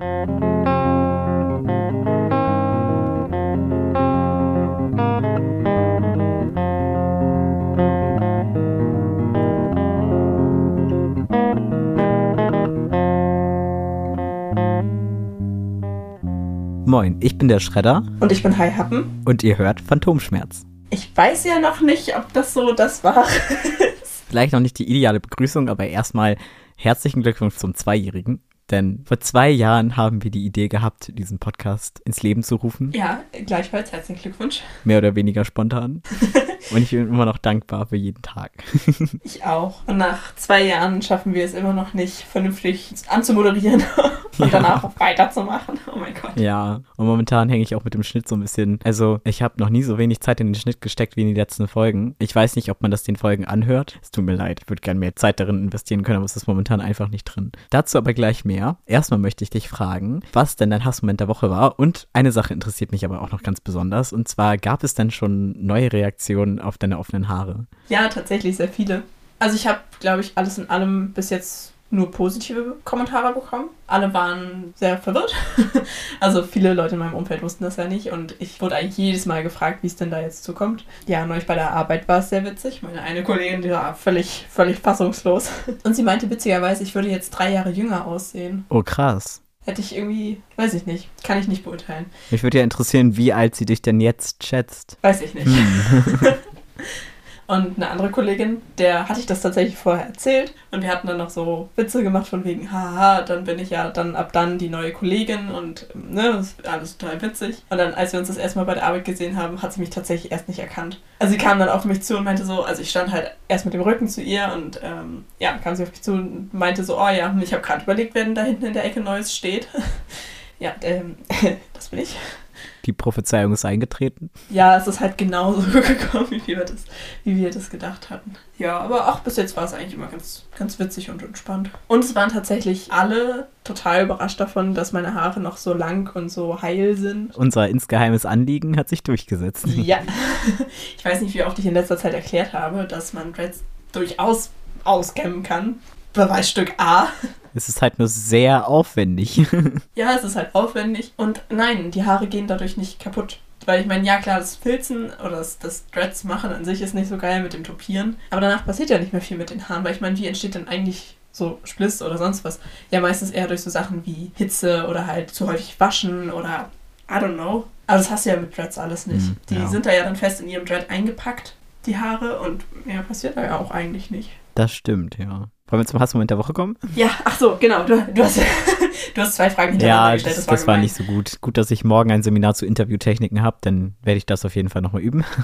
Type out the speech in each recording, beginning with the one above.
Moin, ich bin der Schredder Und ich bin Hai Happen. und ihr hört Phantomschmerz. Ich weiß ja noch nicht, ob das so das war. Vielleicht noch nicht die ideale Begrüßung, aber erstmal herzlichen Glückwunsch zum Zweijährigen. Denn vor zwei Jahren haben wir die Idee gehabt, diesen Podcast ins Leben zu rufen. ja, gleichfalls herzlichen Glückwunsch. Mehr oder weniger spontan. Und ich bin immer noch dankbar für jeden Tag. Ich auch. Und nach zwei Jahren schaffen wir es immer noch nicht, vernünftig anzumoderieren und Ja. danach auch weiterzumachen. Oh mein Gott. Ja, und momentan hänge ich auch mit dem Schnitt so ein bisschen. Also, ich habe noch nie so wenig Zeit in den Schnitt gesteckt wie in die letzten Folgen. Ich weiß nicht, ob man das den Folgen anhört. Es tut mir leid, ich würde gerne mehr Zeit darin investieren können, aber es ist momentan einfach nicht drin. Dazu aber gleich mehr. Erstmal möchte ich dich fragen, was denn dein Hassmoment der Woche war. Und eine Sache interessiert mich aber auch noch ganz besonders. Und zwar, gab es denn schon neue Reaktionen auf deine offenen Haare? Ja, tatsächlich sehr viele. Also ich habe, glaube ich, alles in allem bis jetzt nur positive Kommentare bekommen. Alle waren sehr verwirrt. Also viele Leute in meinem Umfeld wussten das ja nicht und ich wurde eigentlich jedes Mal gefragt, wie es denn da jetzt zukommt. Ja, neulich bei der Arbeit war es sehr witzig. Meine eine Kollegin, die war völlig, völlig fassungslos. Und sie meinte witzigerweise, ich würde jetzt drei Jahre jünger aussehen. Oh, krass. Hätte ich irgendwie, weiß ich nicht, kann ich nicht beurteilen. Mich würde ja interessieren, wie alt sie dich denn jetzt schätzt. Weiß ich nicht. Hm. Und eine andere Kollegin, der hatte ich das tatsächlich vorher erzählt und wir hatten dann noch so Witze gemacht von wegen, haha, dann bin ich ja dann ab dann die neue Kollegin und ne, das ist alles total witzig. Und dann, als wir uns das erste Mal bei der Arbeit gesehen haben, hat sie mich tatsächlich erst nicht erkannt. Also sie kam dann auf mich zu und meinte so, also ich stand halt erst mit dem Rücken zu ihr und ähm, ja, kam sie auf mich zu und meinte so, oh ja, ich habe gerade überlegt, wer denn da hinten in der Ecke Neues steht. ja, ähm, das bin ich. Die Prophezeiung ist eingetreten. Ja, es ist halt genauso gekommen, wie wir das, wie wir das gedacht hatten. Ja, aber auch bis jetzt war es eigentlich immer ganz, ganz witzig und entspannt. Und es waren tatsächlich alle total überrascht davon, dass meine Haare noch so lang und so heil sind. Unser insgeheimes Anliegen hat sich durchgesetzt. Ja. Ich weiß nicht, wie oft ich in letzter Zeit erklärt habe, dass man Dreads durchaus auskämmen kann. Beweisstück A. Es ist halt nur sehr aufwendig. Ja, es ist halt aufwendig. Und nein, die Haare gehen dadurch nicht kaputt. Weil ich meine, ja klar, das Filzen oder das, das Dreads machen an sich ist nicht so geil mit dem Topieren. Aber danach passiert ja nicht mehr viel mit den Haaren. Weil ich meine, wie entsteht denn eigentlich so Spliss oder sonst was? Ja, meistens eher durch so Sachen wie Hitze oder halt zu häufig waschen oder I don't know. Aber das hast du ja mit Dreads alles nicht. Hm, die ja. sind da ja dann fest in ihrem Dread eingepackt, die Haare. Und ja, passiert da ja auch eigentlich nicht. Das stimmt, ja. Wollen wir zum Hassmoment der Woche kommen? Ja, ach so, genau. Du, du, hast, du hast zwei Fragen hintereinander Ja, gestellt. das, das war gemein. nicht so gut. Gut, dass ich morgen ein Seminar zu Interviewtechniken habe, dann werde ich das auf jeden Fall nochmal üben.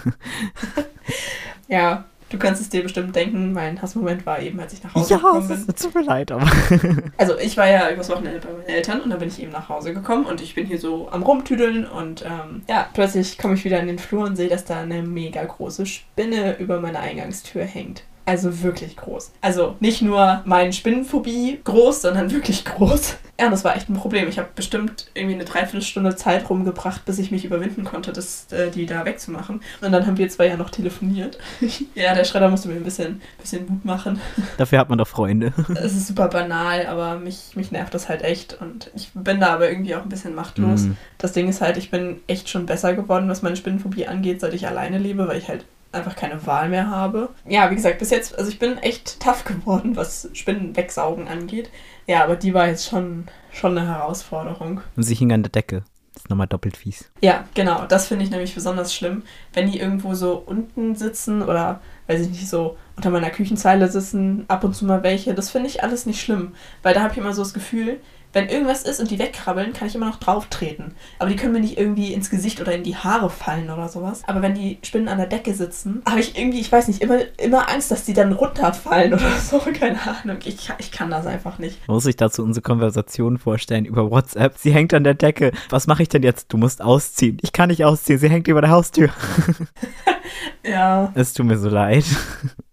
Ja, du kannst es dir bestimmt denken, mein Hassmoment war eben, als ich nach Hause gekommen bin. tut mir leid, aber. Also ich war ja übers Wochenende bei meinen Eltern und dann bin ich eben nach Hause gekommen und ich bin hier so am Rumtüdeln und ähm, ja, plötzlich komme ich wieder in den Flur und sehe, dass da eine mega große Spinne über meiner Eingangstür hängt. Also wirklich groß. Also nicht nur mein Spinnenphobie groß, sondern wirklich groß. Ja, und das war echt ein Problem. Ich habe bestimmt irgendwie eine Dreiviertelstunde Zeit rumgebracht, bis ich mich überwinden konnte, das, äh, die da wegzumachen. Und dann haben wir zwei ja noch telefoniert. ja, der Schredder musste mir ein bisschen, bisschen Mut machen. Dafür hat man doch Freunde. Es ist super banal, aber mich, mich nervt das halt echt. Und ich bin da aber irgendwie auch ein bisschen machtlos. Mhm. Das Ding ist halt, ich bin echt schon besser geworden, was meine Spinnenphobie angeht, seit ich alleine lebe, weil ich halt einfach keine Wahl mehr habe. Ja, wie gesagt, bis jetzt, also ich bin echt tough geworden, was Spinnen wegsaugen angeht. Ja, aber die war jetzt schon, schon eine Herausforderung. Und sie hing an der Decke. Das ist nochmal doppelt fies. Ja, genau. Das finde ich nämlich besonders schlimm, wenn die irgendwo so unten sitzen oder, weiß ich nicht, so unter meiner Küchenzeile sitzen, ab und zu mal welche. Das finde ich alles nicht schlimm, weil da habe ich immer so das Gefühl, wenn irgendwas ist und die wegkrabbeln, kann ich immer noch drauf treten. Aber die können mir nicht irgendwie ins Gesicht oder in die Haare fallen oder sowas. Aber wenn die Spinnen an der Decke sitzen, habe ich irgendwie, ich weiß nicht, immer, immer Angst, dass die dann runterfallen oder so. Keine Ahnung. Ich, ich kann das einfach nicht. Muss sich dazu unsere Konversation vorstellen über WhatsApp. Sie hängt an der Decke. Was mache ich denn jetzt? Du musst ausziehen. Ich kann nicht ausziehen. Sie hängt über der Haustür. Ja. Es tut mir so leid.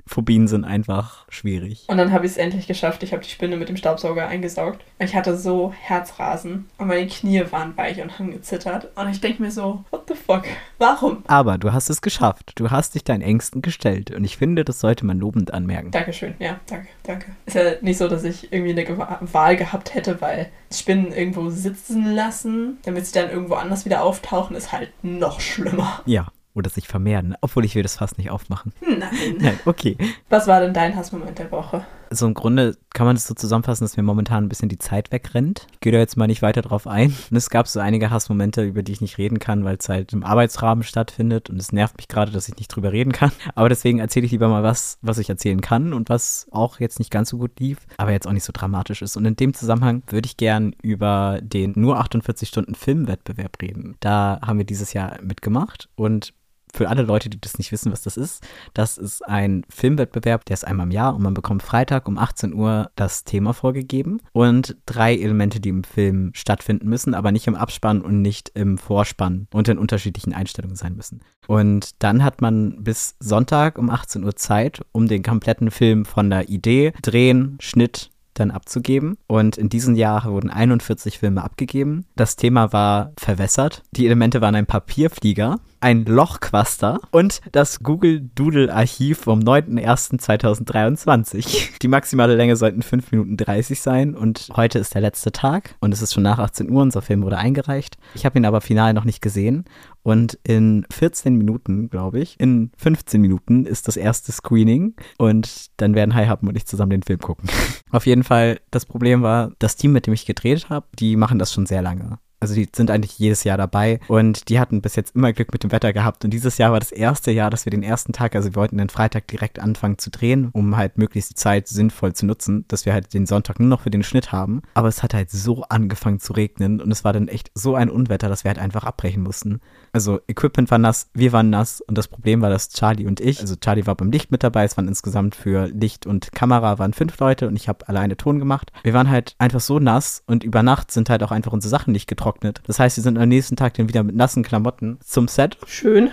Phobien sind einfach schwierig. Und dann habe ich es endlich geschafft. Ich habe die Spinne mit dem Staubsauger eingesaugt. Ich hatte so Herzrasen und meine Knie waren weich und haben gezittert. Und ich denke mir so, what the fuck? Warum? Aber du hast es geschafft. Du hast dich deinen Ängsten gestellt. Und ich finde, das sollte man lobend anmerken. Dankeschön, ja, danke, danke. Ist ja nicht so, dass ich irgendwie eine Wahl gehabt hätte, weil Spinnen irgendwo sitzen lassen, damit sie dann irgendwo anders wieder auftauchen, ist halt noch schlimmer. Ja. Oder sich vermehren. Obwohl ich will das fast nicht aufmachen. Nein. Nein, okay. Was war denn dein Hassmoment der Woche? Also im Grunde kann man das so zusammenfassen, dass mir momentan ein bisschen die Zeit wegrennt. Ich gehe da jetzt mal nicht weiter drauf ein. Und es gab so einige Hassmomente, über die ich nicht reden kann, weil es halt im Arbeitsrahmen stattfindet. Und es nervt mich gerade, dass ich nicht drüber reden kann. Aber deswegen erzähle ich lieber mal was, was ich erzählen kann und was auch jetzt nicht ganz so gut lief, aber jetzt auch nicht so dramatisch ist. Und in dem Zusammenhang würde ich gern über den nur 48 Stunden Filmwettbewerb reden. Da haben wir dieses Jahr mitgemacht und für alle Leute, die das nicht wissen, was das ist, das ist ein Filmwettbewerb, der ist einmal im Jahr und man bekommt Freitag um 18 Uhr das Thema vorgegeben und drei Elemente, die im Film stattfinden müssen, aber nicht im Abspann und nicht im Vorspann und in unterschiedlichen Einstellungen sein müssen. Und dann hat man bis Sonntag um 18 Uhr Zeit, um den kompletten Film von der Idee, Drehen, Schnitt, dann abzugeben. Und in diesem Jahr wurden 41 Filme abgegeben. Das Thema war verwässert. Die Elemente waren ein Papierflieger, ein Lochquaster und das Google Doodle Archiv vom 9.01.2023. Die maximale Länge sollten 5 Minuten 30 sein und heute ist der letzte Tag und es ist schon nach 18 Uhr. Unser Film wurde eingereicht. Ich habe ihn aber final noch nicht gesehen und in 14 Minuten, glaube ich, in 15 Minuten ist das erste Screening und dann werden Hi Haben und ich zusammen den Film gucken. Auf jeden Fall, das Problem war, das Team, mit dem ich gedreht habe, die machen das schon sehr lange. Also die sind eigentlich jedes Jahr dabei und die hatten bis jetzt immer Glück mit dem Wetter gehabt. Und dieses Jahr war das erste Jahr, dass wir den ersten Tag, also wir wollten den Freitag direkt anfangen zu drehen, um halt möglichst die Zeit sinnvoll zu nutzen, dass wir halt den Sonntag nur noch für den Schnitt haben. Aber es hat halt so angefangen zu regnen und es war dann echt so ein Unwetter, dass wir halt einfach abbrechen mussten. Also Equipment war nass, wir waren nass und das Problem war, dass Charlie und ich, also Charlie war beim Licht mit dabei, es waren insgesamt für Licht und Kamera waren fünf Leute und ich habe alleine Ton gemacht. Wir waren halt einfach so nass und über Nacht sind halt auch einfach unsere Sachen nicht getrocknet. Das heißt, wir sind am nächsten Tag dann wieder mit nassen Klamotten zum Set. Schön.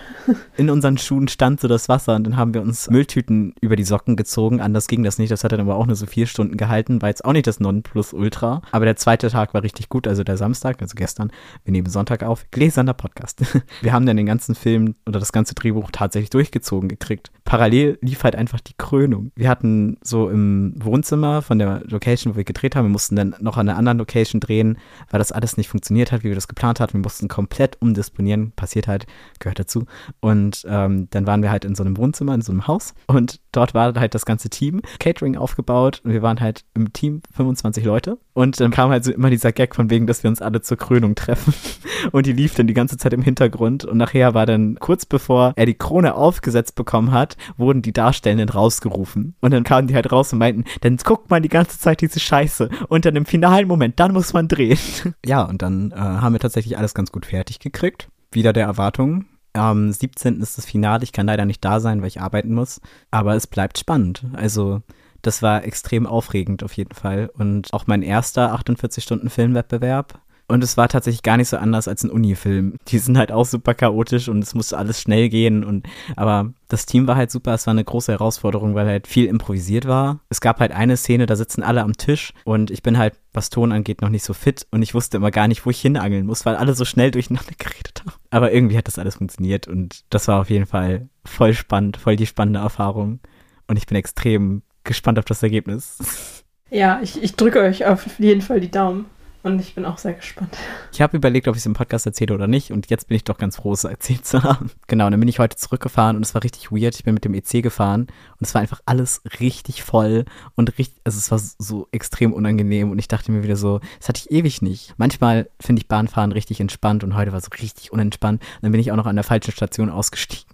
In unseren Schuhen stand so das Wasser und dann haben wir uns Mülltüten über die Socken gezogen. Anders ging das nicht. Das hat dann aber auch nur so vier Stunden gehalten. War jetzt auch nicht das Nonplusultra. Aber der zweite Tag war richtig gut, also der Samstag, also gestern. Wir nehmen Sonntag auf. Gläserner Podcast. Wir haben dann den ganzen Film oder das ganze Drehbuch tatsächlich durchgezogen gekriegt. Parallel lief halt einfach die Krönung. Wir hatten so im Wohnzimmer von der Location, wo wir gedreht haben, wir mussten dann noch an einer anderen Location drehen, weil das alles nicht funktioniert hat, wie wir das geplant hatten. Wir mussten komplett umdisponieren. Passiert halt, gehört dazu. Und ähm, dann waren wir halt in so einem Wohnzimmer, in so einem Haus. Und dort war halt das ganze Team, Catering aufgebaut. Und wir waren halt im Team 25 Leute. Und dann kam halt so immer dieser Gag von wegen, dass wir uns alle zur Krönung treffen. Und die lief dann die ganze Zeit im Hintergrund. Und nachher war dann kurz bevor er die Krone aufgesetzt bekommen hat, wurden die Darstellenden rausgerufen. Und dann kamen die halt raus und meinten, dann guckt man die ganze Zeit diese Scheiße. Und dann im finalen Moment, dann muss man drehen. ja, und dann äh, haben wir tatsächlich alles ganz gut fertig gekriegt. Wieder der Erwartungen. Am 17. ist das Finale. Ich kann leider nicht da sein, weil ich arbeiten muss. Aber es bleibt spannend. Also, das war extrem aufregend auf jeden Fall. Und auch mein erster 48-Stunden-Filmwettbewerb. Und es war tatsächlich gar nicht so anders als ein Uni-Film. Die sind halt auch super chaotisch und es musste alles schnell gehen. Und aber das Team war halt super. Es war eine große Herausforderung, weil halt viel improvisiert war. Es gab halt eine Szene, da sitzen alle am Tisch und ich bin halt, was Ton angeht, noch nicht so fit und ich wusste immer gar nicht, wo ich hinangeln muss, weil alle so schnell durcheinander geredet haben. Aber irgendwie hat das alles funktioniert und das war auf jeden Fall voll spannend, voll die spannende Erfahrung. Und ich bin extrem gespannt auf das Ergebnis. Ja, ich, ich drücke euch auf jeden Fall die Daumen. Und ich bin auch sehr gespannt. Ich habe überlegt, ob ich es im Podcast erzähle oder nicht. Und jetzt bin ich doch ganz froh, es erzählt zu haben. Genau, und dann bin ich heute zurückgefahren und es war richtig weird. Ich bin mit dem EC gefahren und es war einfach alles richtig voll und richtig, also es war so extrem unangenehm. Und ich dachte mir wieder so, das hatte ich ewig nicht. Manchmal finde ich Bahnfahren richtig entspannt und heute war es so richtig unentspannt. Und dann bin ich auch noch an der falschen Station ausgestiegen.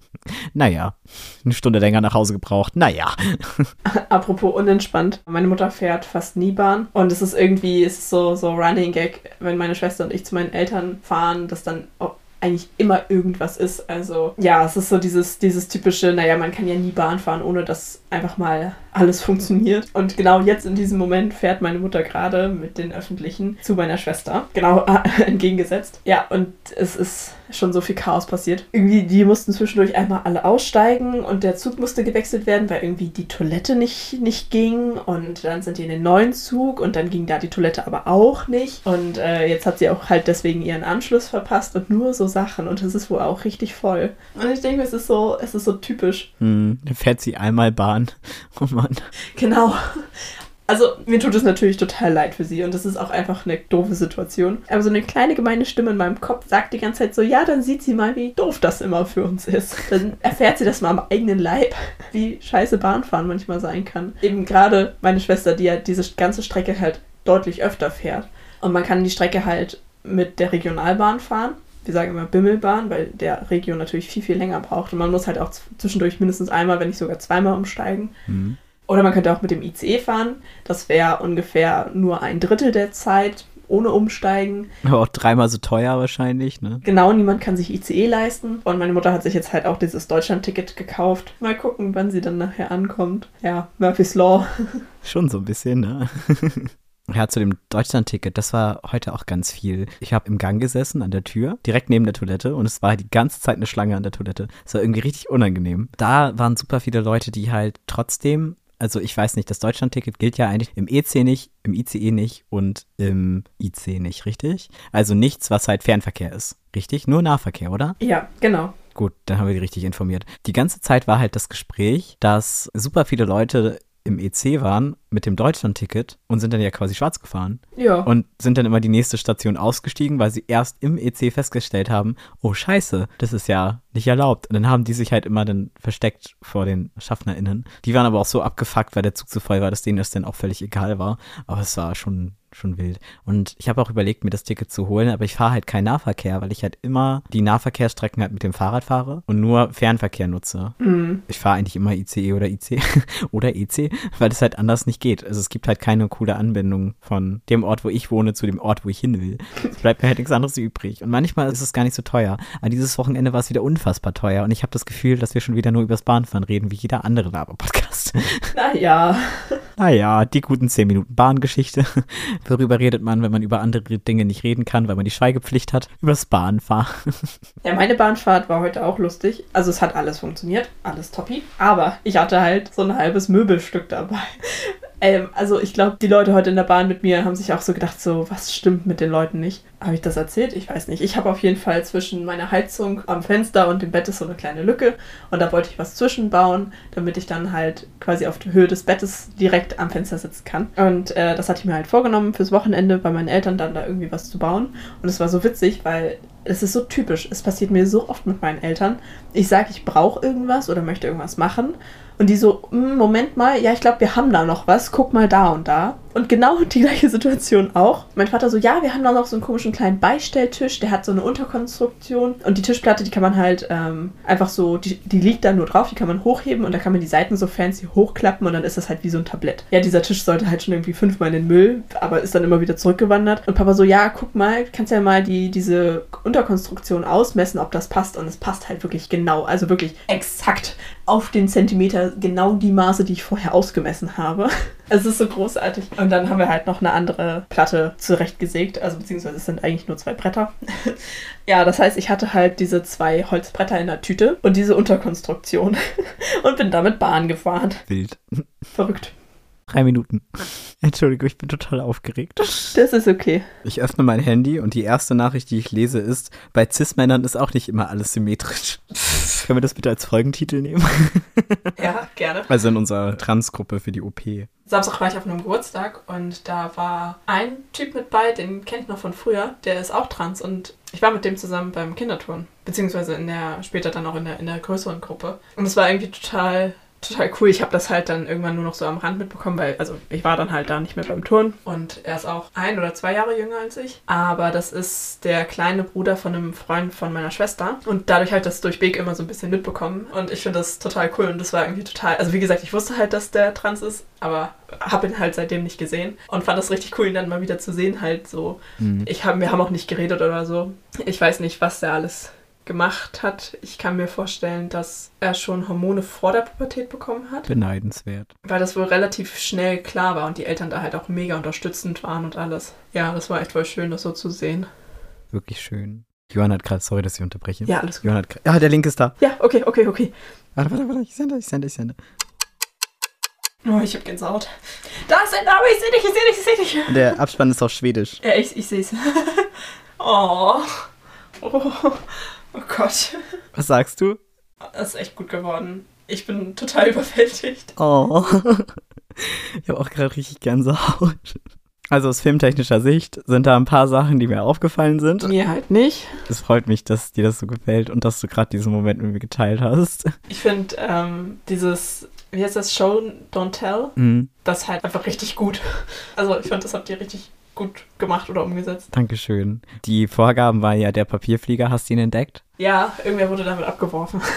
Naja, eine Stunde länger nach Hause gebraucht. Naja. Apropos unentspannt. Meine Mutter fährt fast nie Bahn. Und es ist irgendwie, ist so, so Running Gag, wenn meine Schwester und ich zu meinen Eltern fahren, dass dann auch eigentlich immer irgendwas ist. Also ja, es ist so dieses, dieses typische, naja, man kann ja nie Bahn fahren, ohne dass einfach mal alles funktioniert. Und genau jetzt in diesem Moment fährt meine Mutter gerade mit den Öffentlichen zu meiner Schwester. Genau entgegengesetzt. Ja, und es ist schon so viel Chaos passiert. Irgendwie, die mussten zwischendurch einmal alle aussteigen und der Zug musste gewechselt werden, weil irgendwie die Toilette nicht, nicht ging. Und dann sind die in den neuen Zug und dann ging da die Toilette aber auch nicht. Und äh, jetzt hat sie auch halt deswegen ihren Anschluss verpasst und nur so Sachen. Und es ist wohl auch richtig voll. Und ich denke, es ist so, es ist so typisch. Hm, dann fährt sie einmal Bahn. Oh Mann. Genau. Also, mir tut es natürlich total leid für sie und das ist auch einfach eine doofe Situation. Aber so eine kleine gemeine Stimme in meinem Kopf sagt die ganze Zeit so, ja, dann sieht sie mal, wie doof das immer für uns ist. Dann erfährt sie das mal am eigenen Leib, wie scheiße Bahnfahren manchmal sein kann. Eben gerade meine Schwester, die ja diese ganze Strecke halt deutlich öfter fährt. Und man kann die Strecke halt mit der Regionalbahn fahren. Wir sagen immer Bimmelbahn, weil der Region natürlich viel, viel länger braucht. Und man muss halt auch zwischendurch mindestens einmal, wenn nicht sogar zweimal umsteigen. Mhm. Oder man könnte auch mit dem ICE fahren. Das wäre ungefähr nur ein Drittel der Zeit ohne Umsteigen. Aber auch dreimal so teuer wahrscheinlich, ne? Genau, niemand kann sich ICE leisten. Und meine Mutter hat sich jetzt halt auch dieses Deutschland-Ticket gekauft. Mal gucken, wann sie dann nachher ankommt. Ja, Murphy's Law. Schon so ein bisschen, ne? Ja, zu dem Deutschland-Ticket, das war heute auch ganz viel. Ich habe im Gang gesessen an der Tür, direkt neben der Toilette und es war die ganze Zeit eine Schlange an der Toilette. Es war irgendwie richtig unangenehm. Da waren super viele Leute, die halt trotzdem also ich weiß nicht, das Deutschlandticket gilt ja eigentlich im EC nicht, im ICE nicht und im IC nicht, richtig? Also nichts, was halt Fernverkehr ist, richtig? Nur Nahverkehr, oder? Ja, genau. Gut, dann haben wir die richtig informiert. Die ganze Zeit war halt das Gespräch, dass super viele Leute im EC waren mit dem Deutschlandticket und sind dann ja quasi schwarz gefahren. Ja. Und sind dann immer die nächste Station ausgestiegen, weil sie erst im EC festgestellt haben, oh scheiße, das ist ja nicht erlaubt. Und dann haben die sich halt immer dann versteckt vor den SchaffnerInnen. Die waren aber auch so abgefuckt, weil der Zug zu voll war, dass denen das dann auch völlig egal war. Aber es war schon schon wild. Und ich habe auch überlegt, mir das Ticket zu holen, aber ich fahre halt keinen Nahverkehr, weil ich halt immer die Nahverkehrsstrecken halt mit dem Fahrrad fahre und nur Fernverkehr nutze. Mhm. Ich fahre eigentlich immer ICE oder IC oder EC, weil es halt anders nicht geht. Also es gibt halt keine coole Anbindung von dem Ort, wo ich wohne, zu dem Ort, wo ich hin will. Es bleibt mir halt nichts anderes übrig. Und manchmal ist es gar nicht so teuer. An dieses Wochenende war es wieder unfassbar teuer und ich habe das Gefühl, dass wir schon wieder nur übers Bahnfahren reden, wie jeder andere Laber-Podcast. Naja. Naja, die guten 10 Minuten Bahngeschichte. Worüber redet man, wenn man über andere Dinge nicht reden kann, weil man die Schweigepflicht hat? Übers Bahnfahren. Ja, meine Bahnfahrt war heute auch lustig. Also es hat alles funktioniert, alles toppi. Aber ich hatte halt so ein halbes Möbelstück dabei. Ähm, also ich glaube, die Leute heute in der Bahn mit mir haben sich auch so gedacht, so, was stimmt mit den Leuten nicht? Habe ich das erzählt? Ich weiß nicht. Ich habe auf jeden Fall zwischen meiner Heizung am Fenster und dem Bett ist so eine kleine Lücke und da wollte ich was zwischenbauen, damit ich dann halt quasi auf der Höhe des Bettes direkt am Fenster sitzen kann. Und äh, das hatte ich mir halt vorgenommen fürs Wochenende bei meinen Eltern dann da irgendwie was zu bauen. Und es war so witzig, weil es ist so typisch. Es passiert mir so oft mit meinen Eltern. Ich sage, ich brauche irgendwas oder möchte irgendwas machen. Und die so, hm, Moment mal, ja, ich glaube, wir haben da noch was, guck mal da und da. Und genau die gleiche Situation auch. Mein Vater so, ja, wir haben da noch so einen komischen kleinen Beistelltisch, der hat so eine Unterkonstruktion. Und die Tischplatte, die kann man halt ähm, einfach so, die, die liegt da nur drauf, die kann man hochheben und da kann man die Seiten so fancy hochklappen und dann ist das halt wie so ein Tablett. Ja, dieser Tisch sollte halt schon irgendwie fünfmal in den Müll, aber ist dann immer wieder zurückgewandert. Und Papa so, ja, guck mal, kannst ja mal die, diese Unterkonstruktion ausmessen, ob das passt. Und es passt halt wirklich genau, also wirklich exakt auf den Zentimeter genau die Maße, die ich vorher ausgemessen habe. Es ist so großartig. Und dann haben wir halt noch eine andere Platte zurechtgesägt, also beziehungsweise es sind eigentlich nur zwei Bretter. ja, das heißt, ich hatte halt diese zwei Holzbretter in der Tüte und diese Unterkonstruktion und bin damit Bahn gefahren. Wild. Verrückt. Drei Minuten. Entschuldigung, ich bin total aufgeregt. Das ist okay. Ich öffne mein Handy und die erste Nachricht, die ich lese, ist: Bei Cis-Männern ist auch nicht immer alles symmetrisch. Können wir das bitte als Folgentitel nehmen? Ja, gerne. Also in unserer Transgruppe für die OP. Samstag war ich auf einem Geburtstag und da war ein Typ mit bei, den kennt ich noch von früher, der ist auch trans und ich war mit dem zusammen beim Kinderturnen, beziehungsweise in der, später dann auch in der, in der größeren Gruppe. Und es war irgendwie total total cool. Ich habe das halt dann irgendwann nur noch so am Rand mitbekommen, weil, also ich war dann halt da nicht mehr beim Turn und er ist auch ein oder zwei Jahre jünger als ich. Aber das ist der kleine Bruder von einem Freund von meiner Schwester und dadurch halt das durch Big immer so ein bisschen mitbekommen und ich finde das total cool und das war irgendwie total, also wie gesagt, ich wusste halt, dass der trans ist, aber habe ihn halt seitdem nicht gesehen und fand das richtig cool, ihn dann mal wieder zu sehen, halt so. Mhm. Ich hab, wir haben auch nicht geredet oder so. Ich weiß nicht, was der alles gemacht hat. Ich kann mir vorstellen, dass er schon Hormone vor der Pubertät bekommen hat. Beneidenswert. Weil das wohl relativ schnell klar war und die Eltern da halt auch mega unterstützend waren und alles. Ja, das war echt voll schön, das so zu sehen. Wirklich schön. Johann hat gerade, sorry, dass ich unterbreche. Ja, alles gut. Johann hat ja, der Link ist da. Ja, okay, okay, okay. Warte, warte, warte, ich sende, ich sende, ich sende. Oh, ich hab Gänsehaut. Da ist er, aber ich seh dich, ich seh dich, ich seh dich. Der Abspann ist auf Schwedisch. Ja, ich, ich seh's. oh. oh. Oh Gott. Was sagst du? Das ist echt gut geworden. Ich bin total überwältigt. Oh. Ich habe auch gerade richtig Gänsehaut. Also aus filmtechnischer Sicht sind da ein paar Sachen, die mir aufgefallen sind. Mir halt nicht. Es freut mich, dass dir das so gefällt und dass du gerade diesen Moment mit mir geteilt hast. Ich finde ähm, dieses, wie heißt das, Show Don't Tell, Mhm. das halt einfach richtig gut. Also ich fand, das habt ihr richtig gut gemacht oder umgesetzt. Dankeschön. Die Vorgaben war ja der Papierflieger, hast du ihn entdeckt? Ja, irgendwer wurde damit abgeworfen.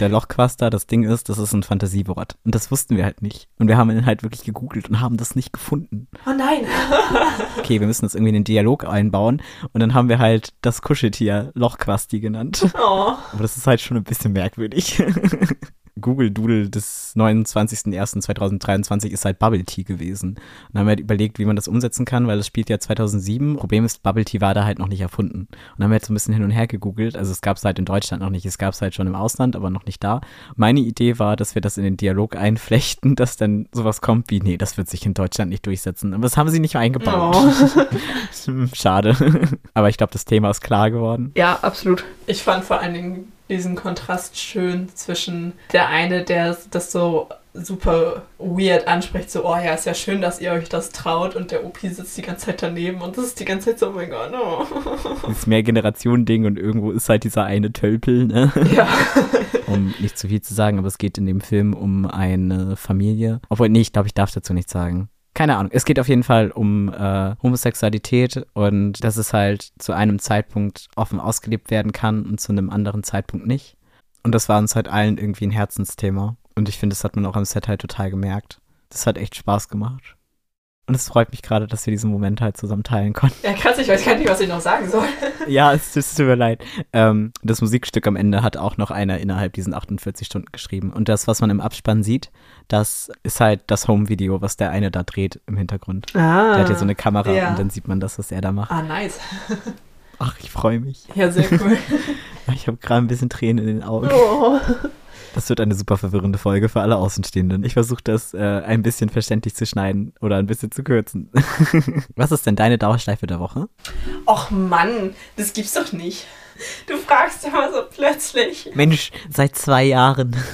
Der Lochquaster, das Ding ist, das ist ein Fantasiewort. Und das wussten wir halt nicht. Und wir haben ihn halt wirklich gegoogelt und haben das nicht gefunden. Oh nein. Okay, wir müssen das irgendwie in den Dialog einbauen. Und dann haben wir halt das Kuscheltier Lochquasti genannt. Oh. Aber das ist halt schon ein bisschen merkwürdig. Google Doodle des 29.01.2023 ist halt Bubble Tea gewesen. Und dann haben wir halt überlegt, wie man das umsetzen kann, weil das spielt ja 2007. Problem ist, Bubble Tea war da halt noch nicht erfunden. Und dann haben wir jetzt so ein bisschen hin und her gegoogelt. Also es gab es halt in Deutschland noch nicht. Es gab es halt schon im Ausland, aber noch nicht da. Meine Idee war, dass wir das in den Dialog einflechten, dass dann sowas kommt wie, nee, das wird sich in Deutschland nicht durchsetzen. Aber das haben sie nicht eingebaut. oh. Schade. aber ich glaube, das Thema ist klar geworden. Ja, absolut. Ich fand vor allen Dingen diesen Kontrast schön zwischen der eine, der das so super weird anspricht, so, oh ja, ist ja schön, dass ihr euch das traut und der OP sitzt die ganze Zeit daneben und das ist die ganze Zeit so, oh mein Gott, oh. Dieses Mehrgenerationen-Ding und irgendwo ist halt dieser eine Tölpel, ne? Ja. um nicht zu viel zu sagen, aber es geht in dem Film um eine Familie. Obwohl, nee, ich glaube, ich darf dazu nichts sagen. Keine Ahnung. Es geht auf jeden Fall um äh, Homosexualität und dass es halt zu einem Zeitpunkt offen ausgelebt werden kann und zu einem anderen Zeitpunkt nicht. Und das war uns halt allen irgendwie ein Herzensthema. Und ich finde, das hat man auch am Set halt total gemerkt. Das hat echt Spaß gemacht. Und es freut mich gerade, dass wir diesen Moment halt zusammen teilen konnten. Ja, krass, ich weiß gar nicht, was ich noch sagen soll. Ja, es, es tut mir leid. Ähm, das Musikstück am Ende hat auch noch einer innerhalb diesen 48 Stunden geschrieben. Und das, was man im Abspann sieht, das ist halt das Home-Video, was der eine da dreht im Hintergrund. Ah. Der hat ja so eine Kamera ja. und dann sieht man das, was er da macht. Ah, nice. Ach, ich freue mich. Ja, sehr cool. Ich habe gerade ein bisschen Tränen in den Augen. Oh. Das wird eine super verwirrende Folge für alle Außenstehenden. Ich versuche das äh, ein bisschen verständlich zu schneiden oder ein bisschen zu kürzen. was ist denn deine Dauerschleife der Woche? Och Mann, das gibt's doch nicht. Du fragst immer so plötzlich. Mensch, seit zwei Jahren.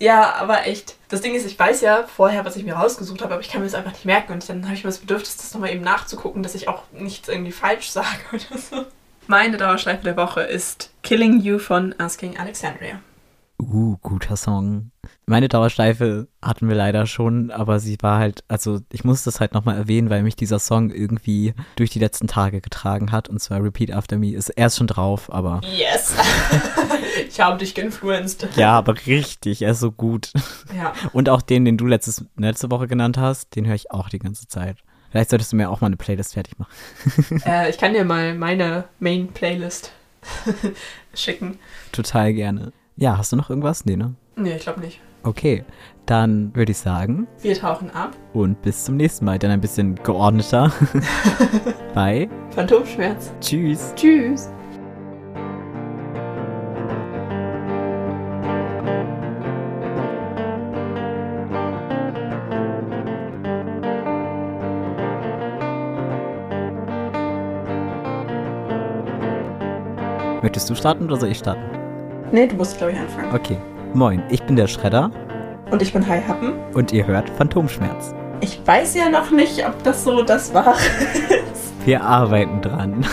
Ja, aber echt. Das Ding ist, ich weiß ja vorher, was ich mir rausgesucht habe, aber ich kann mir das einfach nicht merken. Und dann habe ich mir das Bedürfnis, das nochmal eben nachzugucken, dass ich auch nichts irgendwie falsch sage oder so. Meine Dauerschleife der Woche ist Killing You von Asking Alexandria. Uh, guter Song. Meine Dauerschleife hatten wir leider schon, aber sie war halt, also ich muss das halt nochmal erwähnen, weil mich dieser Song irgendwie durch die letzten Tage getragen hat. Und zwar Repeat After Me ist er ist schon drauf, aber Yes! ich habe dich geinfluenced. ja, aber richtig, er ist so gut. Ja. Und auch den, den du letztes, letzte Woche genannt hast, den höre ich auch die ganze Zeit. Vielleicht solltest du mir auch mal eine Playlist fertig machen. Äh, ich kann dir mal meine Main-Playlist schicken. Total gerne. Ja, hast du noch irgendwas? Nee, ne? Nee, ich glaube nicht. Okay, dann würde ich sagen Wir tauchen ab. und bis zum nächsten Mal. Dann ein bisschen geordneter. Bye. Phantomschmerz. Tschüss. Tschüss. Möchtest du starten oder soll ich starten? Nee, du musst, glaube ich, anfangen. Okay. Moin, ich bin der Schredder Und ich bin Hai Happen. und ihr hört Phantomschmerz. Ich weiß ja noch nicht, ob das so das war. Wir arbeiten dran.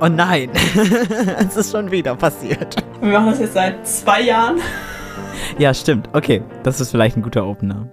oh nein, es ist schon wieder passiert. Wir machen das jetzt seit zwei Jahren. Ja, stimmt. Okay, das ist vielleicht ein guter Opener.